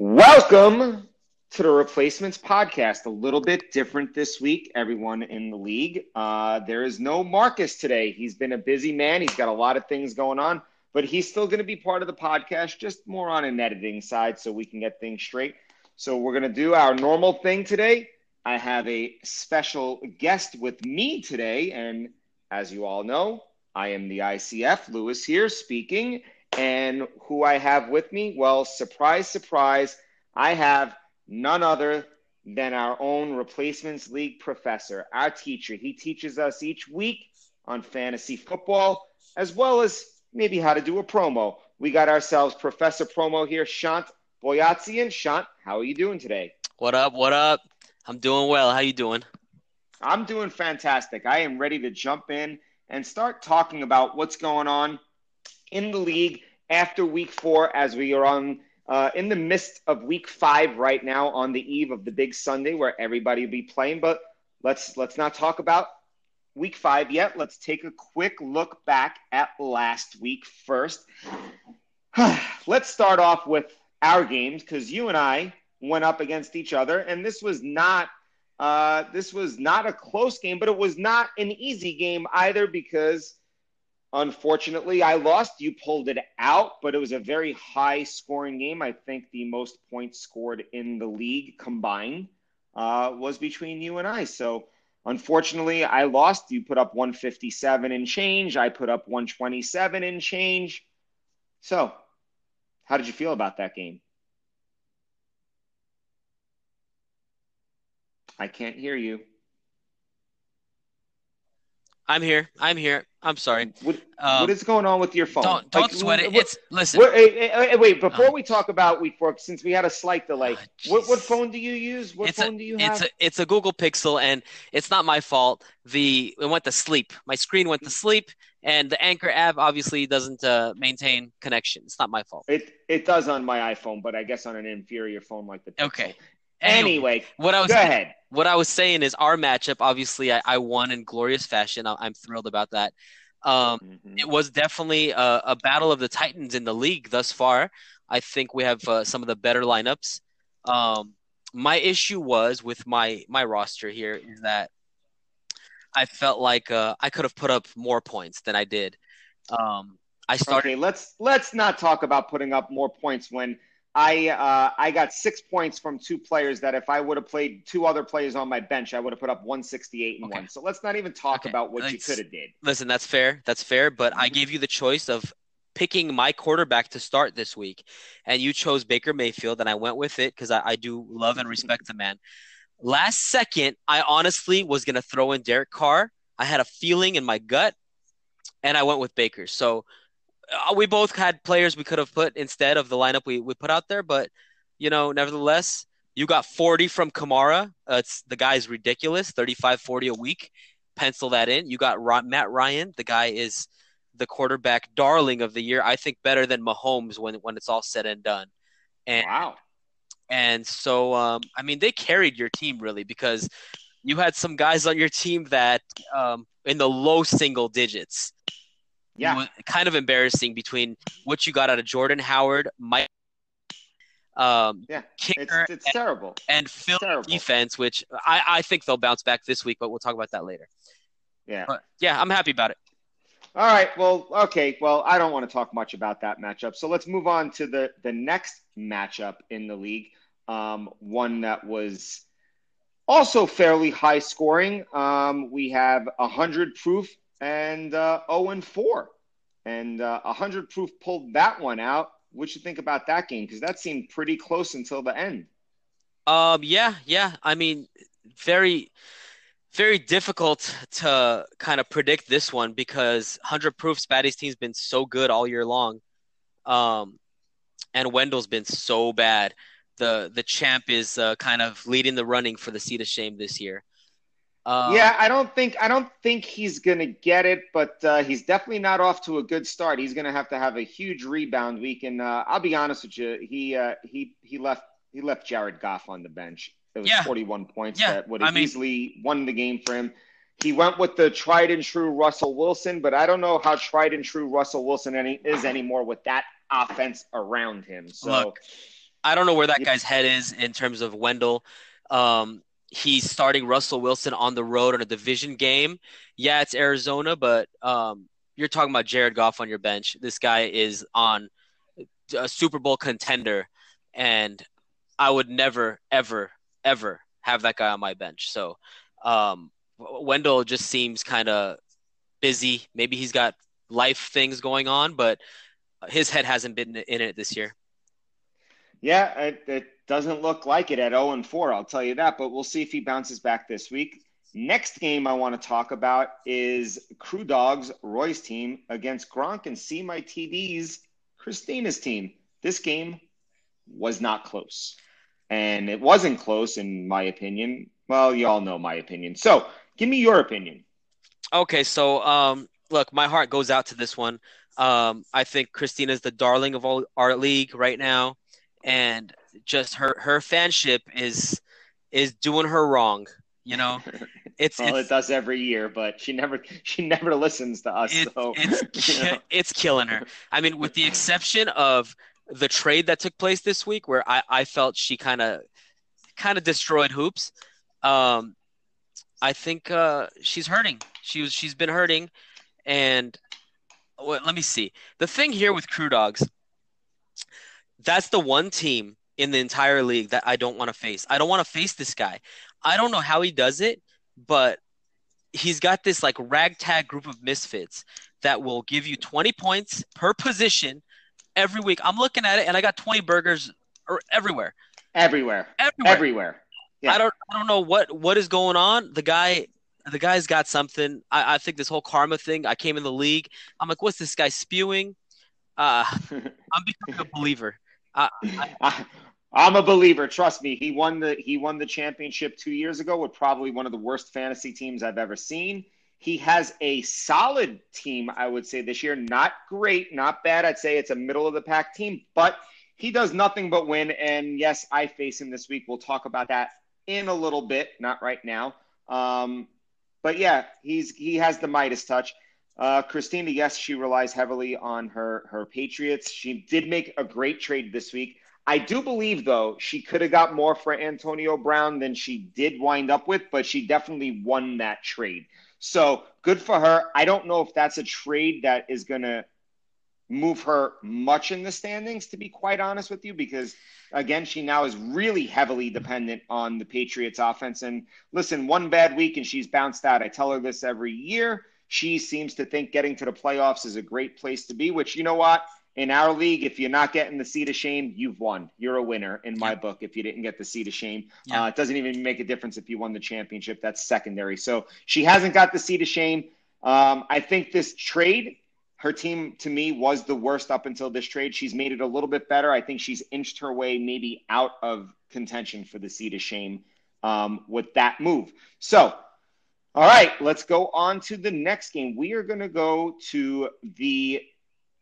Welcome to the Replacements Podcast. A little bit different this week, everyone in the league. Uh, there is no Marcus today. He's been a busy man. He's got a lot of things going on, but he's still going to be part of the podcast, just more on an editing side so we can get things straight. So we're going to do our normal thing today. I have a special guest with me today, and as you all know, I am the ICF, Lewis here speaking. And who I have with me? Well, surprise, surprise, I have none other than our own Replacements League professor, our teacher. He teaches us each week on fantasy football, as well as maybe how to do a promo. We got ourselves Professor Promo here, Shant Boyatsian. Shant, how are you doing today? What up? What up? I'm doing well. How you doing? I'm doing fantastic. I am ready to jump in and start talking about what's going on in the league after week four as we are on uh, in the midst of week five right now on the eve of the big Sunday where everybody will be playing. But let's let's not talk about week five yet. Let's take a quick look back at last week first. let's start off with our games because you and I went up against each other, and this was not uh, this was not a close game, but it was not an easy game either because unfortunately I lost. You pulled it out, but it was a very high scoring game. I think the most points scored in the league combined uh, was between you and I. So unfortunately, I lost. You put up 157 and change. I put up 127 and change. So, how did you feel about that game? I can't hear you. I'm here. I'm here. I'm sorry. What, um, what is going on with your phone? Don't don't like, sweat it. What, it's listen. What, hey, hey, wait, before we talk about week four, since we had a slight delay, oh, what, what phone do you use? What it's phone a, do you have? It's a it's a Google Pixel, and it's not my fault. The it went to sleep. My screen went to sleep, and the Anchor app obviously doesn't uh, maintain connection. It's not my fault. It it does on my iPhone, but I guess on an inferior phone like the Pixel. Okay. Anyway, what I was go ahead. What I was saying is our matchup. Obviously, I, I won in glorious fashion. I, am thrilled about that. Um, mm-hmm. It was definitely a, a, battle of the titans in the league thus far. I think we have uh, some of the better lineups. Um, my issue was with my my roster here is that I felt like uh, I could have put up more points than I did. Um, I started. Okay, let's let's not talk about putting up more points when I uh, I got six points from two players that if I would have played two other players on my bench, I would have put up 168 and okay. one. So let's not even talk okay. about what Let's, you could have did. Listen, that's fair. That's fair. But I gave you the choice of picking my quarterback to start this week, and you chose Baker Mayfield, and I went with it because I, I do love and respect the man. Last second, I honestly was gonna throw in Derek Carr. I had a feeling in my gut, and I went with Baker. So we both had players we could have put instead of the lineup we, we put out there, but you know, nevertheless, you got 40 from Kamara. Uh, it's the guy's ridiculous, 35 40 a week. Pencil that in. You got Matt Ryan. The guy is the quarterback darling of the year. I think better than Mahomes when when it's all said and done. And wow. And so um, I mean they carried your team really because you had some guys on your team that um, in the low single digits yeah. kind of embarrassing between what you got out of Jordan Howard, Mike. Um, yeah, kicker it's, it's and, terrible. And Phil terrible. defense, which I, I think they'll bounce back this week, but we'll talk about that later. Yeah. But yeah, I'm happy about it. All right. Well, okay. Well, I don't want to talk much about that matchup. So let's move on to the the next matchup in the league. Um, one that was also fairly high scoring. Um, we have a hundred proof and uh, 0 and 4. And uh, 100 proof pulled that one out. What you think about that game? Because that seemed pretty close until the end. Um, yeah, yeah. I mean, very, very difficult to kind of predict this one because 100 proof Spatty's team's been so good all year long. Um, and Wendell's been so bad. The the champ is uh, kind of leading the running for the seat of shame this year. Um, yeah, I don't think I don't think he's gonna get it, but uh, he's definitely not off to a good start. He's gonna have to have a huge rebound week, and uh, I'll be honest with you, he uh, he he left he left Jared Goff on the bench. It was yeah. 41 points yeah. that would have I mean, easily won the game for him. He went with the tried and true Russell Wilson, but I don't know how tried and true Russell Wilson any, is anymore with that offense around him. So. Look, I don't know where that guy's head is in terms of Wendell. Um, he's starting Russell Wilson on the road in a division game. Yeah, it's Arizona, but um, you're talking about Jared Goff on your bench. This guy is on a Super Bowl contender, and I would never, ever, ever have that guy on my bench. So um, Wendell just seems kind of busy. Maybe he's got life things going on, but his head hasn't been in it this year. Yeah, it, it doesn't look like it at 0 and 4, I'll tell you that, but we'll see if he bounces back this week. Next game I want to talk about is Crew Dogs Roy's team against Gronk and See My TD's Christina's team. This game was not close. And it wasn't close, in my opinion. Well, you all know my opinion. So give me your opinion. Okay, so um, look, my heart goes out to this one. Um, I think Christina's the darling of all our league right now, and just her her fanship is is doing her wrong. You know, it's well, it's, it does every year, but she never she never listens to us. It, so it's you know. it's killing her. I mean, with the exception of the trade that took place this week, where I I felt she kind of kind of destroyed hoops. Um, I think uh, she's hurting. She was she's been hurting, and well, let me see. The thing here with Crew Dogs, that's the one team in the entire league that I don't want to face. I don't want to face this guy. I don't know how he does it, but he's got this like ragtag group of misfits that will give you 20 points per position every week. I'm looking at it and I got 20 burgers everywhere. Everywhere. Everywhere. Everywhere. Yeah. I don't I don't know what what is going on. The guy the guy's got something. I, I think this whole karma thing. I came in the league. I'm like, what's this guy spewing? Uh, I'm becoming a believer. I, I, I'm a believer. Trust me. He won the he won the championship two years ago with probably one of the worst fantasy teams I've ever seen. He has a solid team, I would say, this year. Not great, not bad. I'd say it's a middle of the pack team, but he does nothing but win. And yes, I face him this week. We'll talk about that in a little bit, not right now. Um, but yeah, he's he has the Midas touch. Uh, Christina, yes, she relies heavily on her her Patriots. She did make a great trade this week. I do believe though she could have got more for Antonio Brown than she did wind up with, but she definitely won that trade. So good for her. I don't know if that's a trade that is going to move her much in the standings, to be quite honest with you, because again, she now is really heavily dependent on the Patriots offense. And listen, one bad week and she's bounced out. I tell her this every year. She seems to think getting to the playoffs is a great place to be, which you know what? In our league, if you're not getting the seat of shame, you've won. You're a winner in my book if you didn't get the seat of shame. Uh, it doesn't even make a difference if you won the championship. That's secondary. So she hasn't got the seat of shame. Um, I think this trade her team to me was the worst up until this trade. She's made it a little bit better. I think she's inched her way maybe out of contention for the seat of shame um, with that move. So, all right, let's go on to the next game. We are going to go to the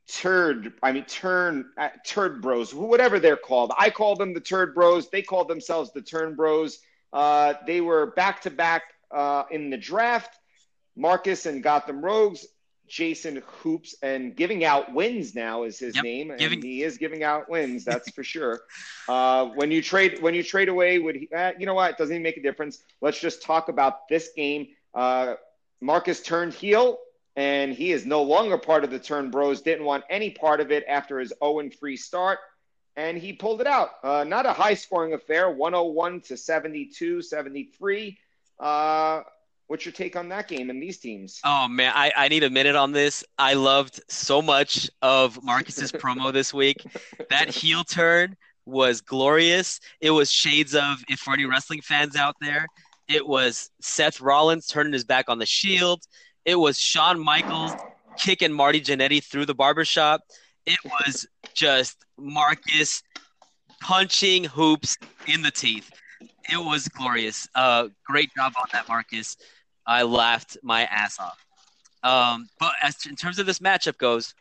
turd, I mean, turn, uh, turd bros, whatever they're called. I call them the turd bros. They call themselves the turn bros. Uh, they were back to back in the draft. Marcus and Gotham Rogues Jason Hoops and giving out wins now is his yep, name, and giving... he is giving out wins. That's for sure. Uh, when you trade when you trade away, would he, uh, you know what? It doesn't even make a difference. Let's just talk about this game. Uh, Marcus turned heel, and he is no longer part of the Turn Bros. Didn't want any part of it after his 0 3 start, and he pulled it out. Uh, not a high scoring affair, 101 to 72, 73. Uh, What's your take on that game and these teams? Oh man, I, I need a minute on this. I loved so much of Marcus's promo this week. That heel turn was glorious. It was shades of if for any wrestling fans out there, it was Seth Rollins turning his back on the Shield. It was Shawn Michaels kicking Marty Jannetty through the barbershop. It was just Marcus punching hoops in the teeth. It was glorious. Uh, great job on that, Marcus. I laughed my ass off. Um, but as in terms of this matchup goes,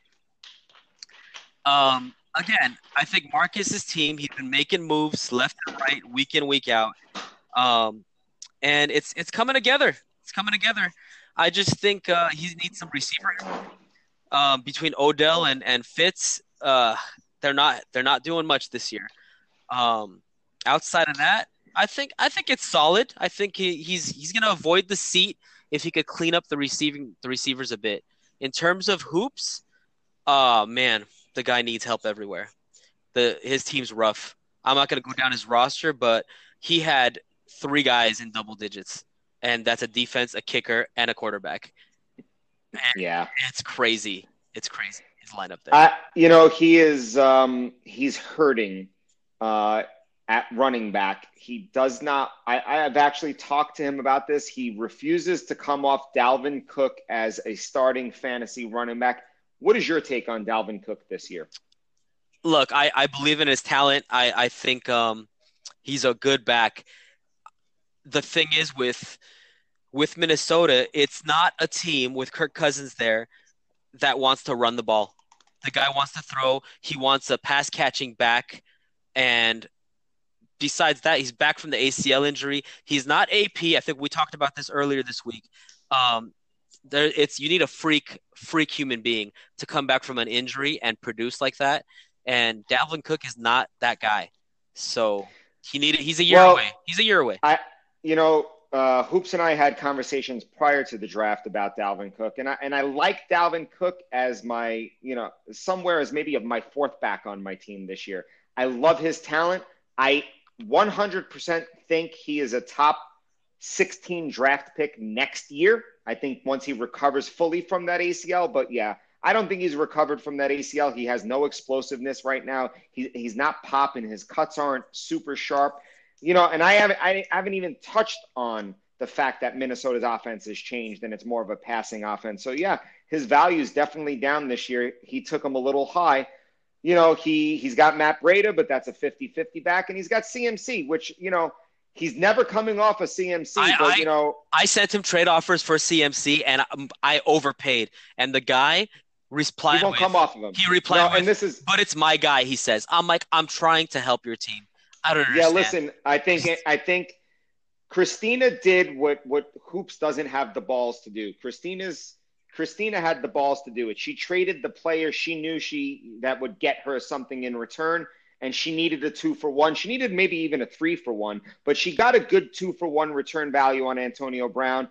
um, again, I think Marcus's team, he's been making moves left and right, week in, week out. Um, and it's it's coming together. It's coming together. I just think uh, he needs some receiver um, between Odell and and Fitz. Uh, they're not they're not doing much this year. Um, outside of that, I think I think it's solid. I think he, he's he's gonna avoid the seat if he could clean up the receiving the receivers a bit. In terms of hoops, oh man, the guy needs help everywhere. The his team's rough. I'm not gonna go down his roster, but he had three guys in double digits, and that's a defense, a kicker, and a quarterback. And yeah, it's crazy. It's crazy. His lineup there. I, you know, he is um, he's hurting uh, at running back. He does not. I, I have actually talked to him about this. He refuses to come off Dalvin Cook as a starting fantasy running back. What is your take on Dalvin Cook this year? Look, I, I believe in his talent. I, I think um, he's a good back. The thing is with with Minnesota, it's not a team with Kirk Cousins there that wants to run the ball. The guy wants to throw. He wants a pass catching back, and besides that, he's back from the ACL injury. He's not AP. I think we talked about this earlier this week. Um, there, it's you need a freak, freak human being to come back from an injury and produce like that. And Dalvin Cook is not that guy. So he needed. He's a year well, away. He's a year away. I, you know, uh, Hoops and I had conversations prior to the draft about Dalvin Cook, and I and I like Dalvin Cook as my, you know, somewhere as maybe of my fourth back on my team this year. I love his talent. I 100% think he is a top 16 draft pick next year. I think once he recovers fully from that ACL, but yeah, I don't think he's recovered from that ACL. He has no explosiveness right now. He, he's not popping. His cuts aren't super sharp. You know, and I haven't I haven't even touched on the fact that Minnesota's offense has changed and it's more of a passing offense. So yeah, his value is definitely down this year. He took him a little high you know, he he's got Matt Breida, but that's a 50-50 back, and he's got CMC, which you know he's never coming off a CMC. I, but I, you know, I sent him trade offers for CMC, and I, I overpaid, and the guy replied. He won't with, come off of him. He replied, no, with, and this is, but it's my guy. He says, I'm like, I'm trying to help your team. I don't understand. Yeah, listen, I think I think Christina did what what Hoops doesn't have the balls to do. Christina's Christina had the balls to do it. She traded the player she knew she that would get her something in return, and she needed a two for one. She needed maybe even a three for one, but she got a good two for one return value on Antonio Brown.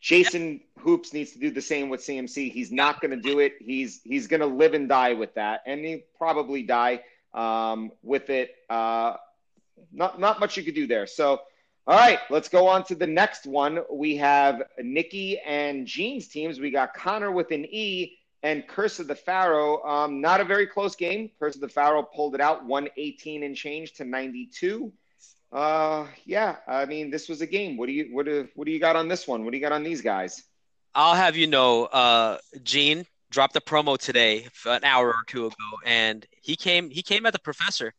Jason Hoops needs to do the same with CMC. He's not going to do it. He's he's going to live and die with that, and he probably die um, with it. Uh, not not much you could do there. So all right, let's go on to the next one. We have Nikki and Jean's teams. We got Connor with an E and Curse of the Pharaoh. Um, not a very close game. Curse of the Pharaoh pulled it out 118 and change to 92. Uh, yeah, I mean, this was a game. What do you what do what do you got on this one? What do you got on these guys? I'll have you know, uh, Gene dropped a promo today an hour or two ago, and he came he came at the professor.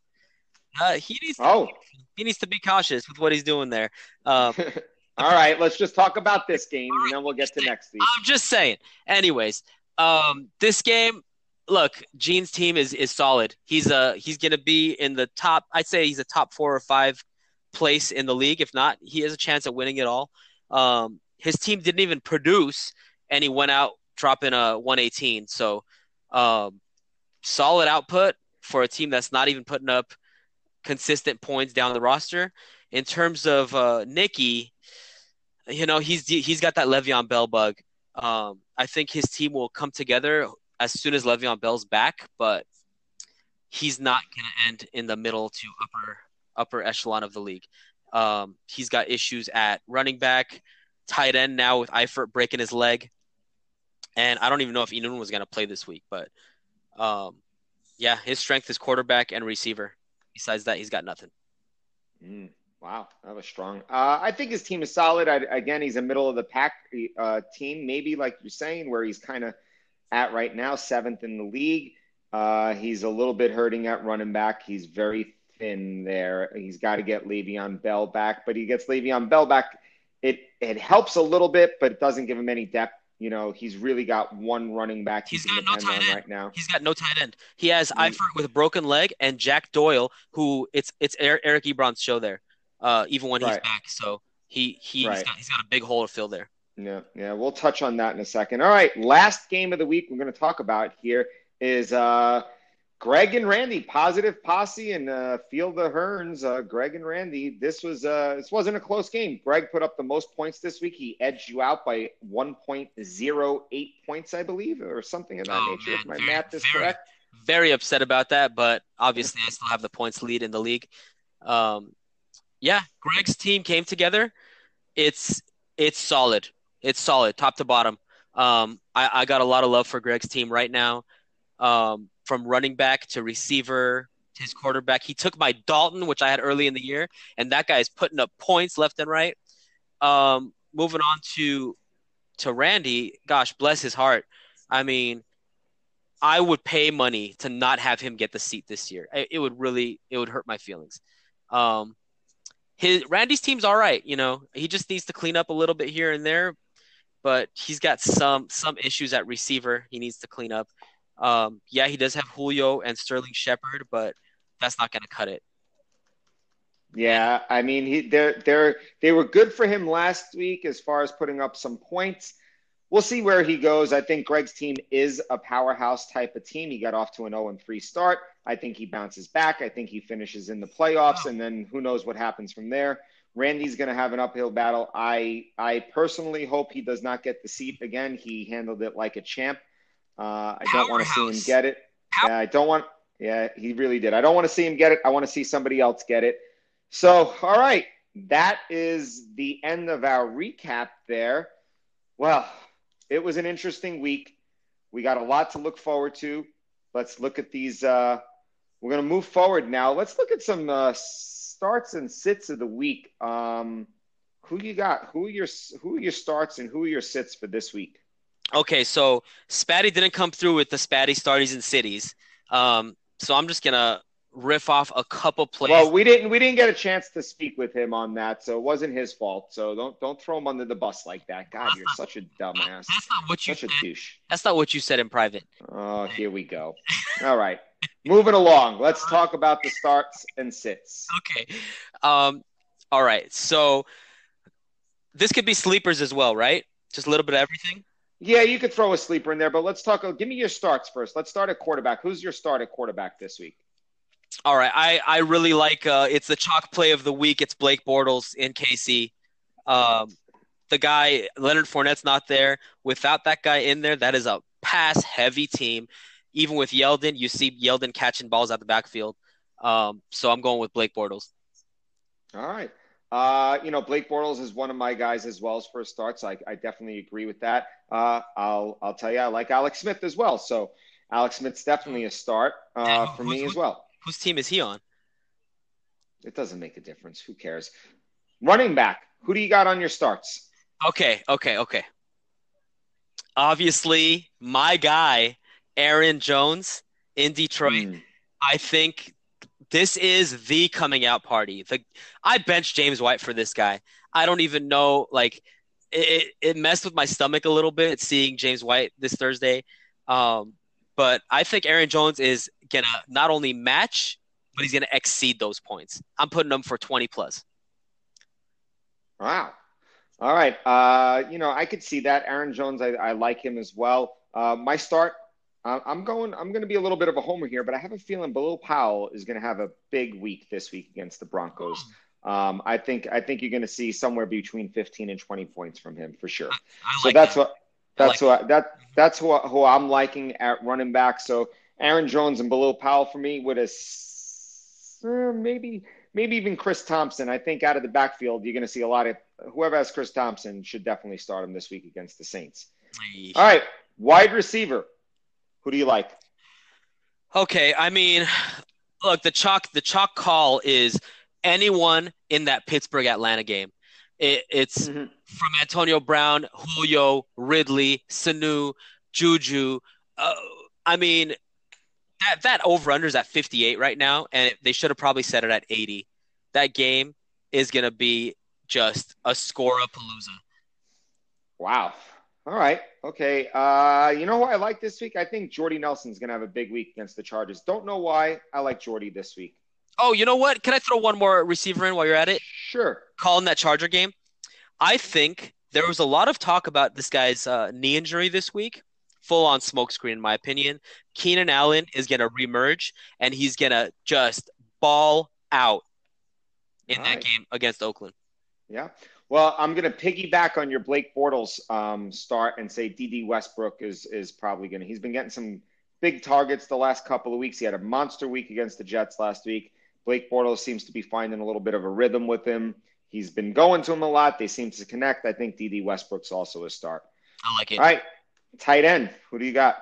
Uh, he needs to, oh. he needs to be cautious with what he's doing there. Um, All right, let's just talk about this game, and then we'll get to next week. I'm just saying. Anyways, um, this game, look, Gene's team is is solid. He's a he's going to be in the top. I'd say he's a top four or five place in the league. If not, he has a chance at winning it all. Um, his team didn't even produce, and he went out dropping a 118. So, um, solid output for a team that's not even putting up consistent points down the roster. In terms of uh, Nicky, you know he's he's got that Le'Veon Bell bug. Um, I think his team will come together as soon as Le'Veon Bell's back, but he's not going to end in the middle to upper upper echelon of the league. Um, he's got issues at running back, tight end now with Eifert breaking his leg, and I don't even know if Enun was going to play this week, but um, yeah, his strength is quarterback and receiver. Besides that, he's got nothing. Mm, wow, that was strong. Uh, I think his team is solid. I, again, he's a middle of the pack uh, team, maybe like you're saying, where he's kind of at right now, seventh in the league. Uh, he's a little bit hurting at running back. He's very thin there. He's got to get Le'Veon Bell back, but he gets Le'Veon Bell back. It it helps a little bit, but it doesn't give him any depth you know, he's really got one running back he's got no tight end right now. He's got no tight end. He has mm-hmm. Eifert with a broken leg and Jack Doyle, who it's it's Eric Ebron's show there, uh, even when right. he's back. So he, he right. he's, got, he's got a big hole to fill there. Yeah, yeah, we'll touch on that in a second. All right, last game of the week we're going to talk about here is uh, Greg and Randy, positive posse and uh, Field the Hearns. Uh, Greg and Randy, this was uh, this wasn't a close game. Greg put up the most points this week. He edged you out by 1.08 points, I believe, or something of that Oh, nature. man, if my very- math is very- correct. Very upset about that, but obviously I still have the points lead in the league. Um, yeah, Greg's team came together. It's it's solid. It's solid, top to bottom. Um, I, I got a lot of love for Greg's team right now. Um, from running back to receiver, to his quarterback. He took my Dalton, which I had early in the year, and that guy is putting up points left and right. Um, moving on to to Randy, gosh bless his heart. I mean, I would pay money to not have him get the seat this year. It, it would really it would hurt my feelings. Um, his Randy's team's all right, you know. He just needs to clean up a little bit here and there, but he's got some some issues at receiver. He needs to clean up. Um, yeah, he does have Julio and Sterling Shepard, but that's not going to cut it. Yeah, I mean, he they're they're they were good for him last week as far as putting up some points. We'll see where he goes. I think Greg's team is a powerhouse type of team. He got off to an 0 and 3 start. I think he bounces back. I think he finishes in the playoffs, and then who knows what happens from there. Randy's going to have an uphill battle. I I personally hope he does not get the seat again. He handled it like a champ. Uh, I don't want to see him get it. Yeah, I don't want. Yeah, he really did. I don't want to see him get it. I want to see somebody else get it. So, all right, that is the end of our recap there. Well, it was an interesting week. We got a lot to look forward to. Let's look at these. Uh, we're going to move forward now. Let's look at some uh, starts and sits of the week. Um, who you got? Who are your who are your starts and who are your sits for this week? Okay, so Spatty didn't come through with the Spatty starties and cities. Um, so I'm just gonna riff off a couple plays. Well, we didn't we didn't get a chance to speak with him on that, so it wasn't his fault. So don't don't throw him under the bus like that. God, you're such a dumbass, that's not what you such a douche. That's not what you said in private. Oh, here we go. All right, moving along. Let's talk about the starts and sits. Okay. Um, all right. So this could be sleepers as well, right? Just a little bit of everything. Yeah, you could throw a sleeper in there, but let's talk. Give me your starts first. Let's start at quarterback. Who's your start at quarterback this week? All right. I, I really like uh, it's the chalk play of the week. It's Blake Bortles in KC. Um, the guy Leonard Fournette's not there. Without that guy in there, that is a pass heavy team. Even with Yeldon, you see Yeldon catching balls out the backfield. Um, so I'm going with Blake Bortles. All right. Uh, you know, Blake Bortles is one of my guys as well as first starts. I, I definitely agree with that. Uh, I'll I'll tell you, I like Alex Smith as well. So Alex Smith's definitely a start uh, for me as well. Whose team is he on? It doesn't make a difference. Who cares? Running back. Who do you got on your starts? Okay, okay, okay. Obviously, my guy, Aaron Jones in Detroit. Hmm. I think this is the coming out party. The I benched James White for this guy. I don't even know. Like, it, it messed with my stomach a little bit seeing James White this Thursday. Um, but I think Aaron Jones is gonna not only match, but he's gonna exceed those points. I'm putting him for 20 plus. Wow. All right. Uh, you know, I could see that. Aaron Jones, I, I like him as well. Uh, my start, uh, I'm going. I'm going to be a little bit of a homer here, but I have a feeling Bilal Powell is going to have a big week this week against the Broncos. Um, I think. I think you're going to see somewhere between 15 and 20 points from him for sure. I So like that's that. what. That's what. That. That's who, who I'm liking at running back. So Aaron Jones and Bilal Powell for me with a uh, maybe maybe even Chris Thompson. I think out of the backfield, you're going to see a lot of whoever has Chris Thompson should definitely start him this week against the Saints. All right, wide receiver. Who do you like? Okay, I mean, look, the chalk the chalk call is anyone in that Pittsburgh Atlanta game. It, it's Mhm. from Antonio Brown, Julio, Ridley, Sanu, Juju. Uh, I mean, that that over under is at 58 right now, and they should have probably set it at 80. That game is gonna be just a score of palooza. Wow. All right. Okay. Uh, you know who I like this week? I think Jordy Nelson's going to have a big week against the Chargers. Don't know why. I like Jordy this week. Oh, you know what? Can I throw one more receiver in while you're at it? Sure. calling that Charger game. I think there was a lot of talk about this guy's uh, knee injury this week full on smokescreen, in my opinion. Keenan Allen is going to remerge and he's going to just ball out in All that right. game against Oakland. Yeah. Well, I'm going to piggyback on your Blake Bortles um, start and say Dede Westbrook is is probably going to. He's been getting some big targets the last couple of weeks. He had a monster week against the Jets last week. Blake Bortles seems to be finding a little bit of a rhythm with him. He's been going to him a lot. They seem to connect. I think Dede Westbrook's also a start. I like it. All right. Tight end. Who do you got?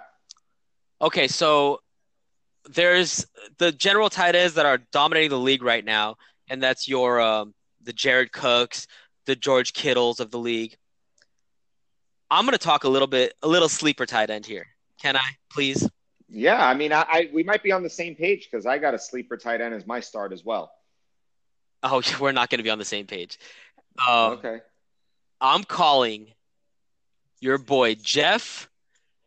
Okay, so there's the general tight ends that are dominating the league right now, and that's your um, the Jared Cooks, the George Kittles of the league. I'm gonna talk a little bit, a little sleeper tight end here. Can I, please? Yeah, I mean, I, I we might be on the same page because I got a sleeper tight end as my start as well. Oh, we're not gonna be on the same page. Um, okay. I'm calling your boy Jeff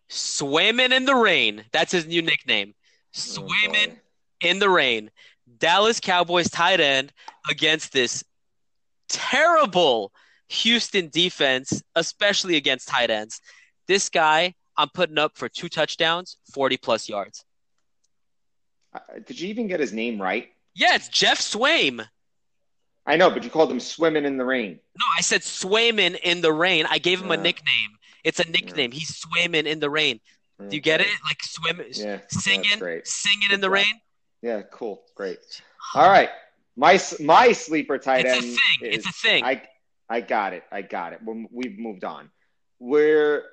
Swimming in the Rain. That's his new nickname. Oh, Swimming boy. in the rain. Dallas Cowboys tight end against this terrible Houston defense, especially against tight ends. This guy, I'm putting up for two touchdowns, 40 plus yards. Uh, Did you even get his name right? Yeah, it's Jeff Swaim. I know, but you called him swimming in the rain. No, I said Swayman in the rain. I gave him a nickname. It's a nickname. He's swimming in the rain. Do you get it? Like swim, Yeah, singing, singing in the rain. Yeah, cool, great. All right, my my sleeper tight It's a end thing. is It's a thing. I I got it. I got it. When we've moved on, where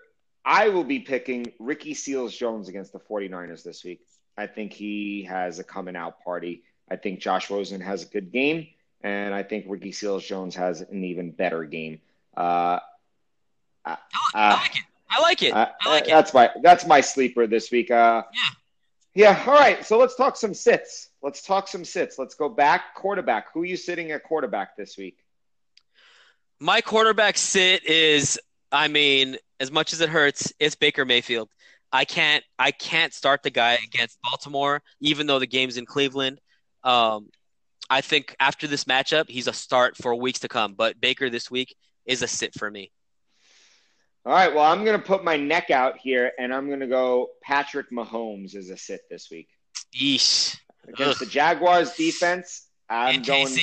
I will be picking Ricky Seals Jones against the 49ers this week. I think he has a coming out party. I think Josh Rosen has a good game, and I think Ricky Seals Jones has an even better game. Uh, I, uh, like it. I like it. uh, I like it. that's my that's my sleeper this week. Uh, Yeah. Yeah. All right. So let's talk some sits. Let's talk some sits. Let's go back quarterback. Who are you sitting at quarterback this week? My quarterback sit is, I mean, as much as it hurts, it's Baker Mayfield. I can't, I can't start the guy against Baltimore, even though the game's in Cleveland. Um, I think after this matchup, he's a start for weeks to come. But Baker this week is a sit for me. All right. Well, I'm going to put my neck out here, and I'm going to go Patrick Mahomes as a sit this week Yeesh. Against Ugh. the Jaguars defense. I'm In going. KC,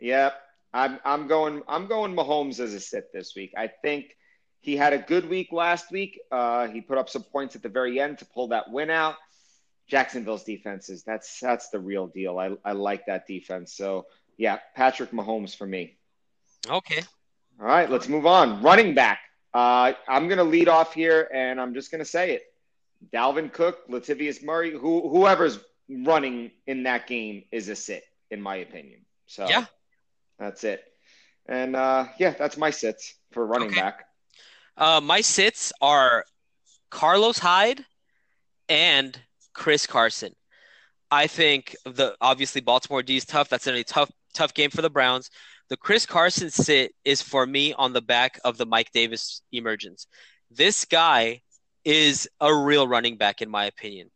Yep. I'm I'm going I'm going Mahomes as a sit this week. I think he had a good week last week. Uh, he put up some points at the very end to pull that win out. Jacksonville's defense is that's that's the real deal. I, I like that defense. So yeah, Patrick Mahomes for me. okay. All right, let's move on. Running back. Uh, I'm gonna lead off here, and I'm just gonna say it. Dalvin Cook, Latavius Murray, who whoever's running in that game is a sit, in my opinion. So Yeah. that's it. And uh, yeah, that's my sits for running Okay. back. Uh, my sits are Carlos Hyde and Chris Carson. I think the obviously Baltimore D is tough. That's a tough tough game for the Browns. The Chris Carson sit is for me on the back of the Mike Davis emergence. This guy is a real running back in my opinion.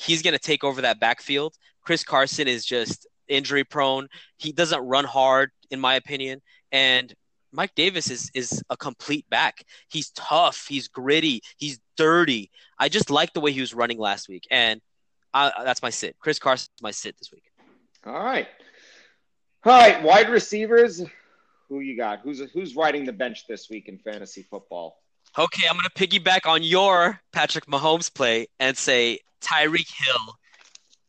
He's going to take over that backfield. Chris Carson is just injury prone. He doesn't run hard in my opinion and Mike Davis is is a complete back. He's tough. He's gritty. He's dirty. I just like the way he was running last week, and I, that's my sit. Chris Carson's my sit this week. All right. All right, wide receivers. Who you got? Who's who's riding the bench this week in fantasy football? Okay, I'm gonna piggyback on your Patrick Mahomes play and say Tyreek Hill.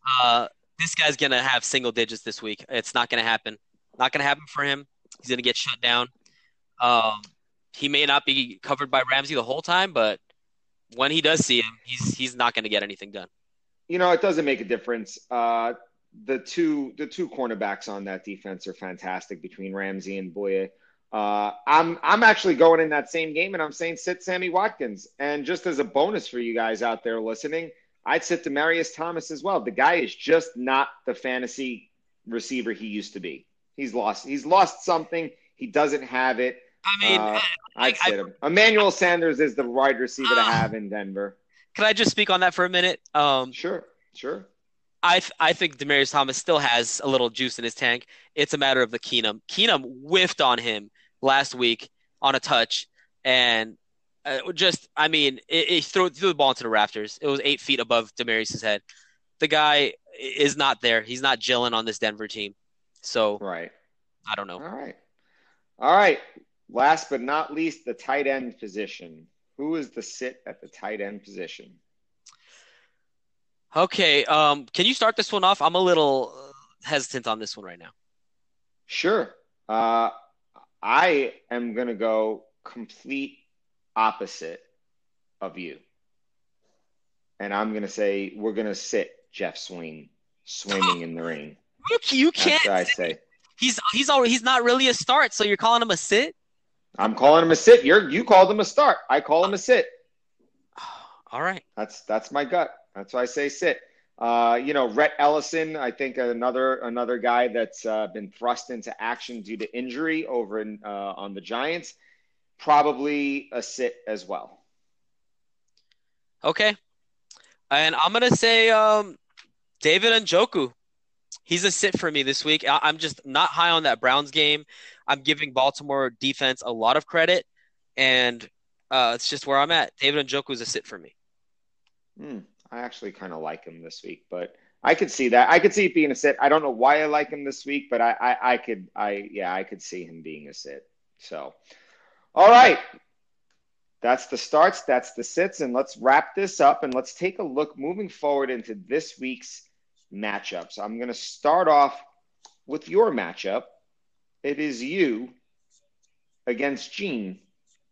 Uh, this guy's gonna have single digits this week. It's not gonna happen. Not gonna happen for him. He's gonna get shut down. Um, he may not be covered by Ramsey the whole time, but when he does see him, he's he's not gonna get anything done. You know, it doesn't make a difference. Uh, the two the two cornerbacks on that defense are fantastic between Ramsey and Boye. Uh, I'm I'm actually going in that same game, and I'm saying sit Sammy Watkins. And just as a bonus for you guys out there listening, I'd sit Demaryius Thomas as well. The guy is just not the fantasy receiver he used to be. He's lost. He's lost something. He doesn't have it. I mean, Uh, I'd Like, I- sit him. Emmanuel Sanders is the wide receiver to Ah. have in Denver. can I just speak on that for a minute? Um, Sure, sure. I th- I think Demaryius Thomas still has a little juice in his tank. It's a matter of the Keenum. Keenum whiffed on him last week on a touch, and Uh, just, I mean, it, it threw, threw the ball into the rafters. It was eight feet above Demaryius's head. The guy is not there. He's not gelling on this Denver team. So, Right. I don't know. All right. All right. Last but not least, the tight end position. Who is the sit at the tight end position? Okay, um, can you start this one off? I'm a little uh, hesitant on this one right now. Sure. Uh, I am going to go complete opposite of you. And I'm going to say we're going to sit Jeff Swing swimming in the ring. You, you can't. what I say. He's he's already he's not really a start, so you're calling him a sit. I'm calling him a sit. You're you called him a start. I call him a sit. All right. That's that's my gut. That's why I say sit. Uh, you know, Rhett Ellison, I think another another guy that's uh, been thrust into action due to injury over in, uh, on the Giants, probably a sit as well. Okay. And I'm gonna say um, David Njoku. He's a sit for me this week. I- I'm just not high on that Browns game. I'm giving Baltimore defense a lot of credit, and uh, it's just where I'm at. David and Njoku is a sit for me. Hmm. I actually kind of like him this week, but I could see that. I could see it being a sit. I don't know why I like him this week, but I, I, I could, I, yeah, I could see him being a sit. So, all right, that's the starts, that's the sits, and let's wrap this up and let's take a look moving forward into this week's matchups. I'm going to start off with your matchup. It is you against Gene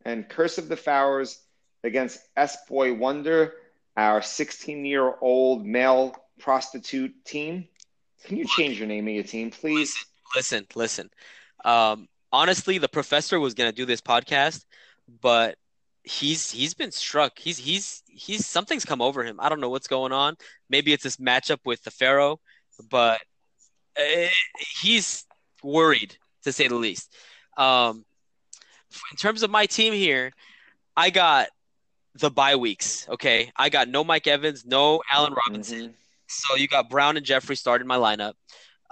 and Curse of the Pharaohs against S Boy Wonder our 16 year old male prostitute team. Can you change your name of your team, please? Listen, listen. Um, honestly, the professor was gonna do this podcast, but he's he's been struck. He's he's he's something's come over him. I don't know what's going on. Maybe it's this matchup with the Pharaoh, but uh, he's worried to say the least. Um, in terms of my team here, I got the bye weeks. Okay, I got no Mike Evans, no Allen Robinson. Mhm. So you got Brown and Jeffery starting my lineup.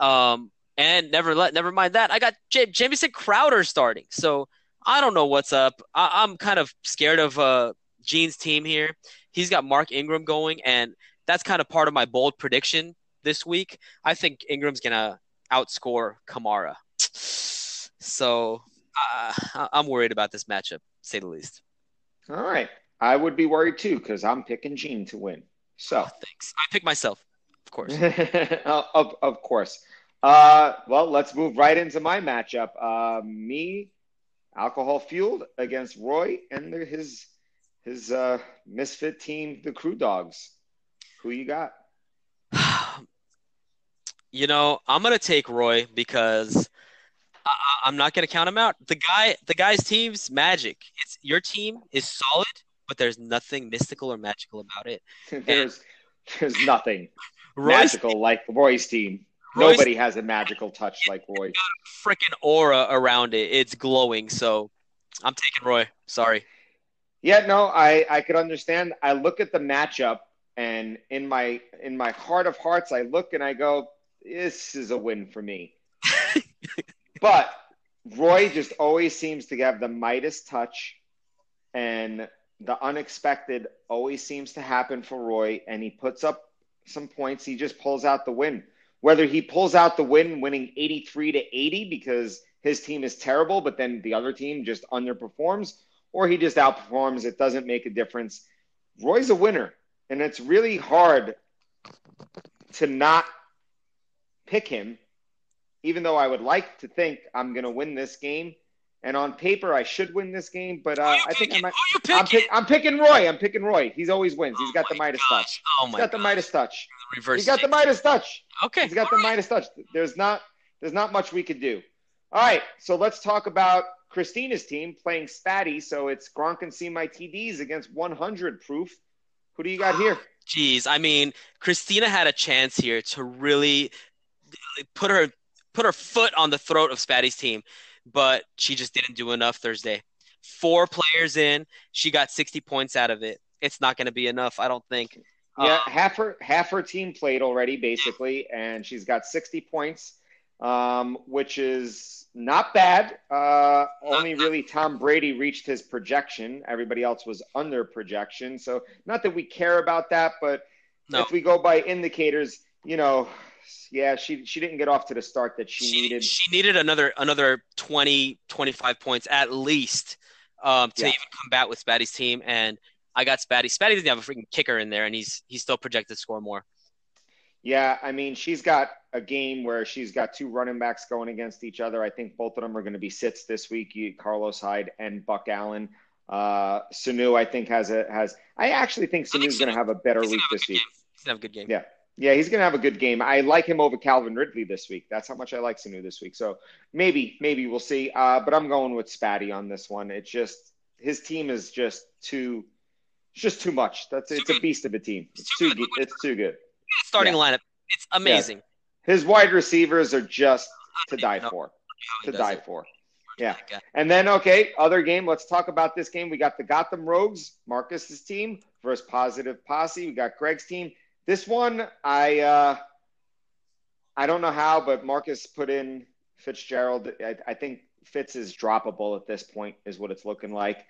Um, and never let never mind that. I got J- Jamison Crowder starting. So I don't know what's up. I- I'm kind of scared of uh Gene's team here. He's got Mark Ingram going, and that's kind of part of my bold prediction this week. I think Ingram's gonna outscore Kamara. So uh, I- I'm worried about this matchup, say the least. All right. I would be worried too because I'm picking Gene to win. So, Thanks. I pick myself, of course. of, of course. Uh, well, let's move right into my matchup. Uh, me, alcohol fueled against Roy and the, his his uh, misfit team, the Crew Dogs. Who you got? You know, I'm gonna take Roy because I, I'm not gonna count him out. The guy, the guy's team's magic. It's your team is solid, but there's nothing mystical or magical about it. there's there's nothing Roy's magical like Roy's team. Roy's Nobody has a magical touch like Roy. Got a freaking aura around it. It's glowing. So I'm taking Roy. Sorry. Yeah, no, I I could understand. I look at the matchup, and in my in my heart of hearts, I look and I go, "This is a win for me." but Roy just always seems to have the Midas touch, and the unexpected always seems to happen for Roy, and he puts up some points. He just pulls out the win. Whether he pulls out the win, winning eighty-three to eighty because his team is terrible, but then the other team just underperforms or he just outperforms. It doesn't make a difference. Roy's a winner, and it's really hard to not pick him, even though I would like to think I'm going to win this game. And on paper, I should win this game, but uh, I think I might. I'm, picking? pick, I'm picking Roy. I'm picking Roy. He's always wins. He's got Oh the Midas gosh. touch. Oh He's my got the. Midas touch. Reverse. He's got the. Midas touch. Okay. He's got the Midas touch. There's not there's not much we could do. All right, so let's talk about Christina's team playing Spatty. So it's Gronk and see my TDs against 100 proof. Who do you got here? Jeez, I mean, Christina had a chance here to really put her put her foot on the throat of Spatty's team, but she just didn't do enough Thursday. Four players in, she got 60 points out of it. It's not going to be enough, I don't think. Yeah, Uh, half her half her team played already basically, and she's got 60 points. um, which is not bad. Uh, only really Tom Brady reached his projection. Everybody else was under projection. So, not that we care about that, but no. if we go by indicators, you know, yeah, she she didn't get off to the start that she, she needed. She needed another another 20, 25 points at least um, to yeah. even combat with Spatty's team. And I got Spatty. Spatty doesn't have a freaking kicker in there, and he's he's still projected to score more. Yeah, I mean, she's got a game where she's got two running backs going against each other. I think both of them are going to be sits this week. Carlos Hyde and Buck Allen. Uh, Sanu, I think has a has. I actually think Sanu's going to have a better week this week. He's going to have a good game. Yeah, yeah, he's going to have a good game. I like him over Calvin Ridley this week. That's how much I like Sanu this week. So maybe, maybe we'll see. Uh, but I'm going with Spatty on this one. It's just his team is just too, it's just too much. That's it's a beast of a team. It's too, good. it's too good. Starting yeah. lineup, it's amazing. Yeah. His wide receivers are just to die for, to die it. for. Yeah. And then, okay, other game. Let's talk about this game. We got the Gotham Rogues, Marcus's team versus Positive Posse. We got Greg's team. This one, I uh, I don't know how, but Marcus put in Fitzgerald. I, I think Fitz is droppable at this point, is what it's looking like.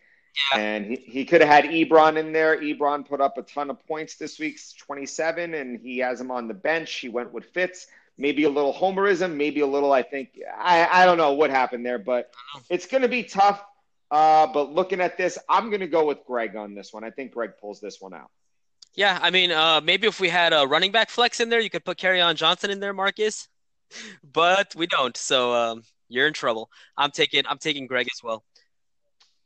Yeah. And he, he could have had Ebron in there. Ebron put up a ton of points this week, 27, and he has him on the bench. He went with Fitz. Maybe a little homerism, maybe a little, I think, I, I don't know what happened there, but it's going to be tough. Uh, but looking at this, I'm going to go with Greg on this one. I think Greg pulls this one out. Yeah, I mean, uh, maybe if we had a running back flex in there, you could put Kerryon Johnson in there, Marcus. But we don't, so um, you're in trouble. I'm taking I'm taking Greg as well.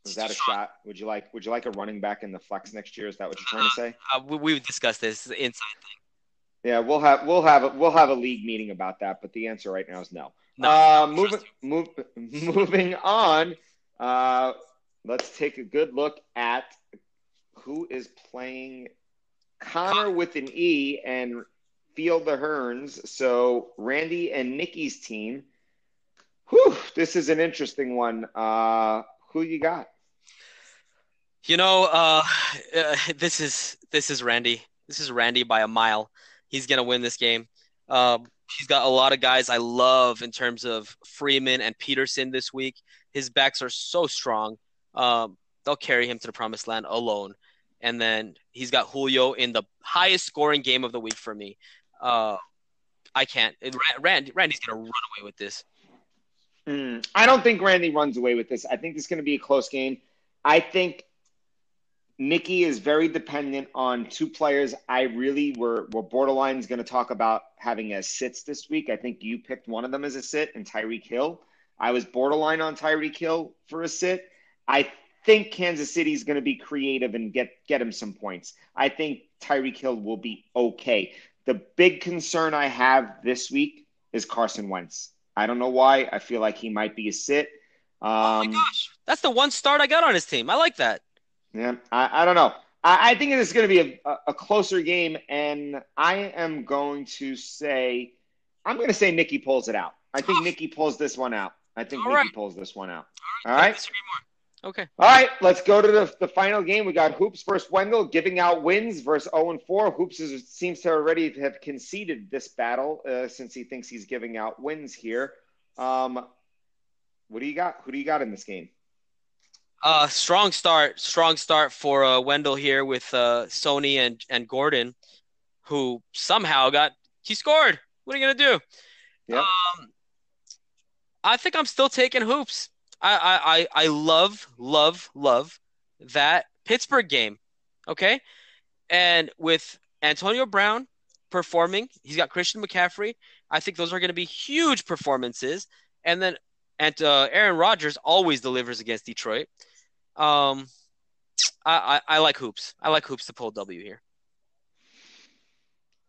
Is that a shot? Would you like Would you like a running back in the flex next year? Is that what you're trying to say? Uh, we, we've discussed this inside thing. Yeah, we'll have we'll have a, we'll have a league meeting about that, but the answer right now is no. no uh, moving move, moving on. Uh, let's take a good look at who is playing Connor with an E and Field the Hearns. So Randy and Nikki's team. Whew, this is an interesting one. Uh, who you got? You know, uh, uh, this is this is Randy. This is Randy by a mile. He's gonna win this game. Um, he's got a lot of guys I love in terms of Freeman and Peterson this week. His backs are so strong. Um, they'll carry him to the promised land alone and then he's got Julio in the highest scoring game of the week for me. Uh, I can't. Randy, Randy's gonna run away with this. Mm, I don't think Randy runs away with this. I think it's to be a close game. I think Mickey is very dependent on two players. I really were, were borderline is going to talk about having as sits this week. I think you picked one of them as a sit and Tyreek Hill. I was borderline on Tyreek Hill for a sit. I think Kansas City is going to be creative and get get him some points. I think Tyreek Hill will be okay. The big concern I have this week is Carson Wentz. I don't know why. I feel like he might be a sit. Um, oh my um, gosh, that's the one start I got on his team. I like that. Yeah, I, I don't know. I, I think it is going to be a, a closer game, and I am going to say, I'm going to say Nikki pulls it out. I think Nikki pulls this one out. I think All Nikki right. pulls this one out. All right. All right? Okay. All right, let's go to the, the final game. We got Hoops versus Wendell giving out wins versus 0 and 4. Hoops is, seems to already have conceded this battle uh, since he thinks he's giving out wins here. Um, what do you got? Who do you got in this game? Uh, strong start, strong start for uh, Wendell here with uh, Sony and and Gordon, who somehow got he scored. What are you gonna do? Yeah. Um, I think I'm still taking hoops. I, I, I love, love, love that Pittsburgh game. Okay. And with Antonio Brown performing, he's got Christian McCaffrey. I think those are going to be huge performances. And then and uh, Aaron Rodgers always delivers against Detroit. Um, I, I, I like hoops. I like hoops to pull W here.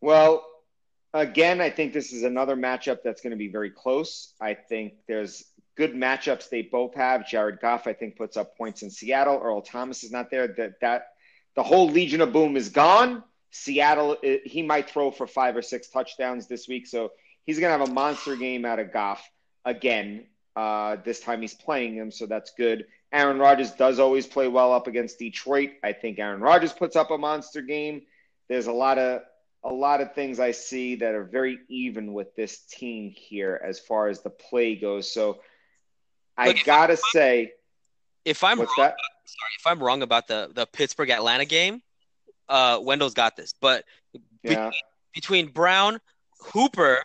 Well, again, I think this is another matchup that's going to be very close. I think there's good matchups they both have. Jared Goff, I think, puts up points in Seattle. Earl Thomas is not there. That that the whole Legion of Boom is gone. Seattle, he might throw for five or six touchdowns this week, so he's gonna have a monster game out of Goff again. Uh, this time he's playing him, so that's good. Aaron Rodgers does always play well up against Detroit. I think Aaron Rodgers puts up a monster game. There's a lot of a lot of things I see that are very even with this team here as far as the play goes. So I gotta say, If I'm what's wrong, that? sorry, if I'm wrong about the the Pittsburgh Atlanta game, uh, Wendell's got this. But Yeah, between Brown, Hooper,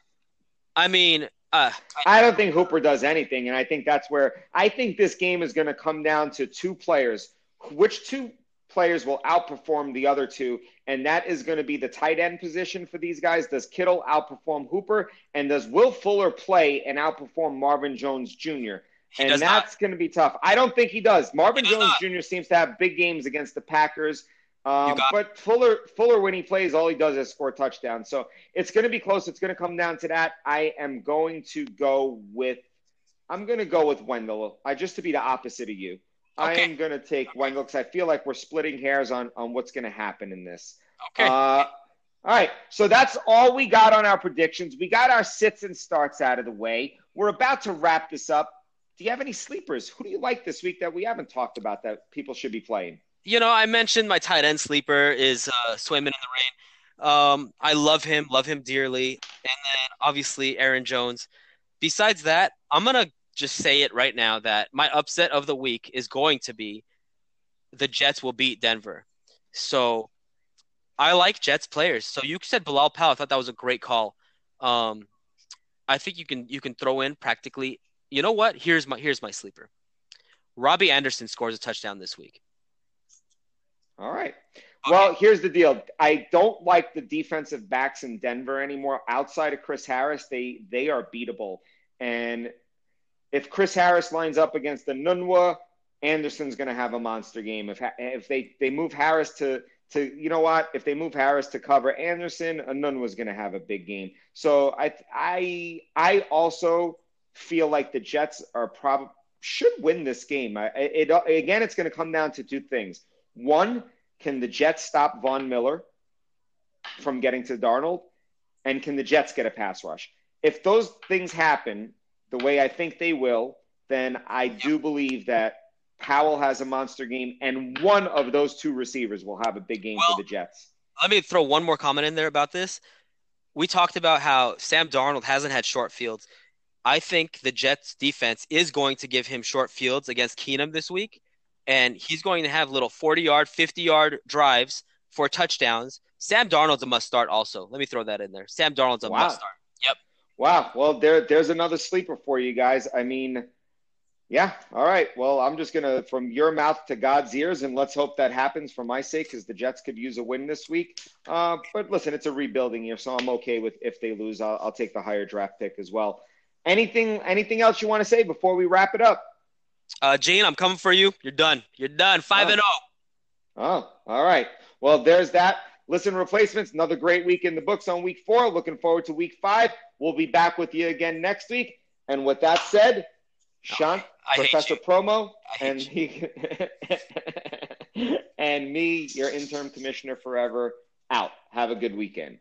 I mean, uh, I don't think Hooper does anything, and I think that's where I think this game is going to come down to two players. Which two players will outperform the other two, and that is going to be the tight end position for these guys. Does Kittle outperform Hooper, and does Will Fuller play and outperform Marvin Jones Jr.? He and that's going to be tough. I don't think he does. Marvin He does Jones not. Jr. seems to have big games against the Packers. Um, but Fuller, Fuller, when he plays, all he does is score touchdowns. So it's going to be close. It's going to come down to that. I am going to go with. I'm going to go with Wendell. I just to be the opposite of you. I am going to take Wendell because I feel like we're splitting hairs on on what's going to happen in this. Okay. Uh, all right. So that's all we got on our predictions. We got our sits and starts out of the way. We're about to wrap this up. Do you have any sleepers? Who do you like this week that we haven't talked about that people should be playing? you know, I mentioned my tight end sleeper is uh, in the rain. Um, I love him, love him dearly, and then obviously Aaron Jones. Besides that, I'm gonna just say it right now that my upset of the week is going to be the Jets will beat Denver. So I like Jets players. So you said Bilal Powell. I thought that was a great call. Um, I think you can you can throw in practically. You know what? Here's my here's my sleeper. Robbie Anderson scores a touchdown this week. All right. Well, here's the deal. I don't like the defensive backs in Denver anymore. Outside of Chris Harris, they they are beatable. And if Chris Harris lines up against Enunwa, Anderson's going to have a monster game. If if they they move Harris to to you know what, if they move Harris to cover Anderson, Enunwa's going to have a big game. So I I I also feel like the Jets are probably should win this game. I, it again, it's going to come down to two things. One, can the Jets stop Von Miller from getting to Darnold? And can the Jets get a pass rush? If those things happen the way I think they will, then I do believe that Powell has a monster game, and one of those two receivers will have a big game Well, for the Jets. Let me throw one more comment in there about this. We talked about how Sam Darnold hasn't had short fields. I think the Jets defense is going to give him short fields against Keenum this week, and he's going to have little 40 yard, 50 yard drives for touchdowns. Sam Darnold's a must start also. Let me throw that in there. Sam Darnold's a Wow. must start. Yep. Wow. Well, there, there's another sleeper for you guys. I mean, yeah. All right. Well, I'm just gonna from your mouth to God's ears, and let's hope that happens for my sake, because the Jets could use a win this week. Uh, but listen, it's a rebuilding year, so I'm okay with if they lose. I'll, I'll take the higher draft pick as well. Anything, anything else you want to say before we wrap it up? Uh, Gene, I'm coming for you. You're done. You're done. 5 and oh. 0. Oh, all right. Well, there's that. Listen, replacements. Another great week in the books on week four. Looking forward to week five. We'll be back with you again next week. And with that said, Sean, I Professor. Promo, and he, and me, your interim commissioner forever, out. Have a good weekend.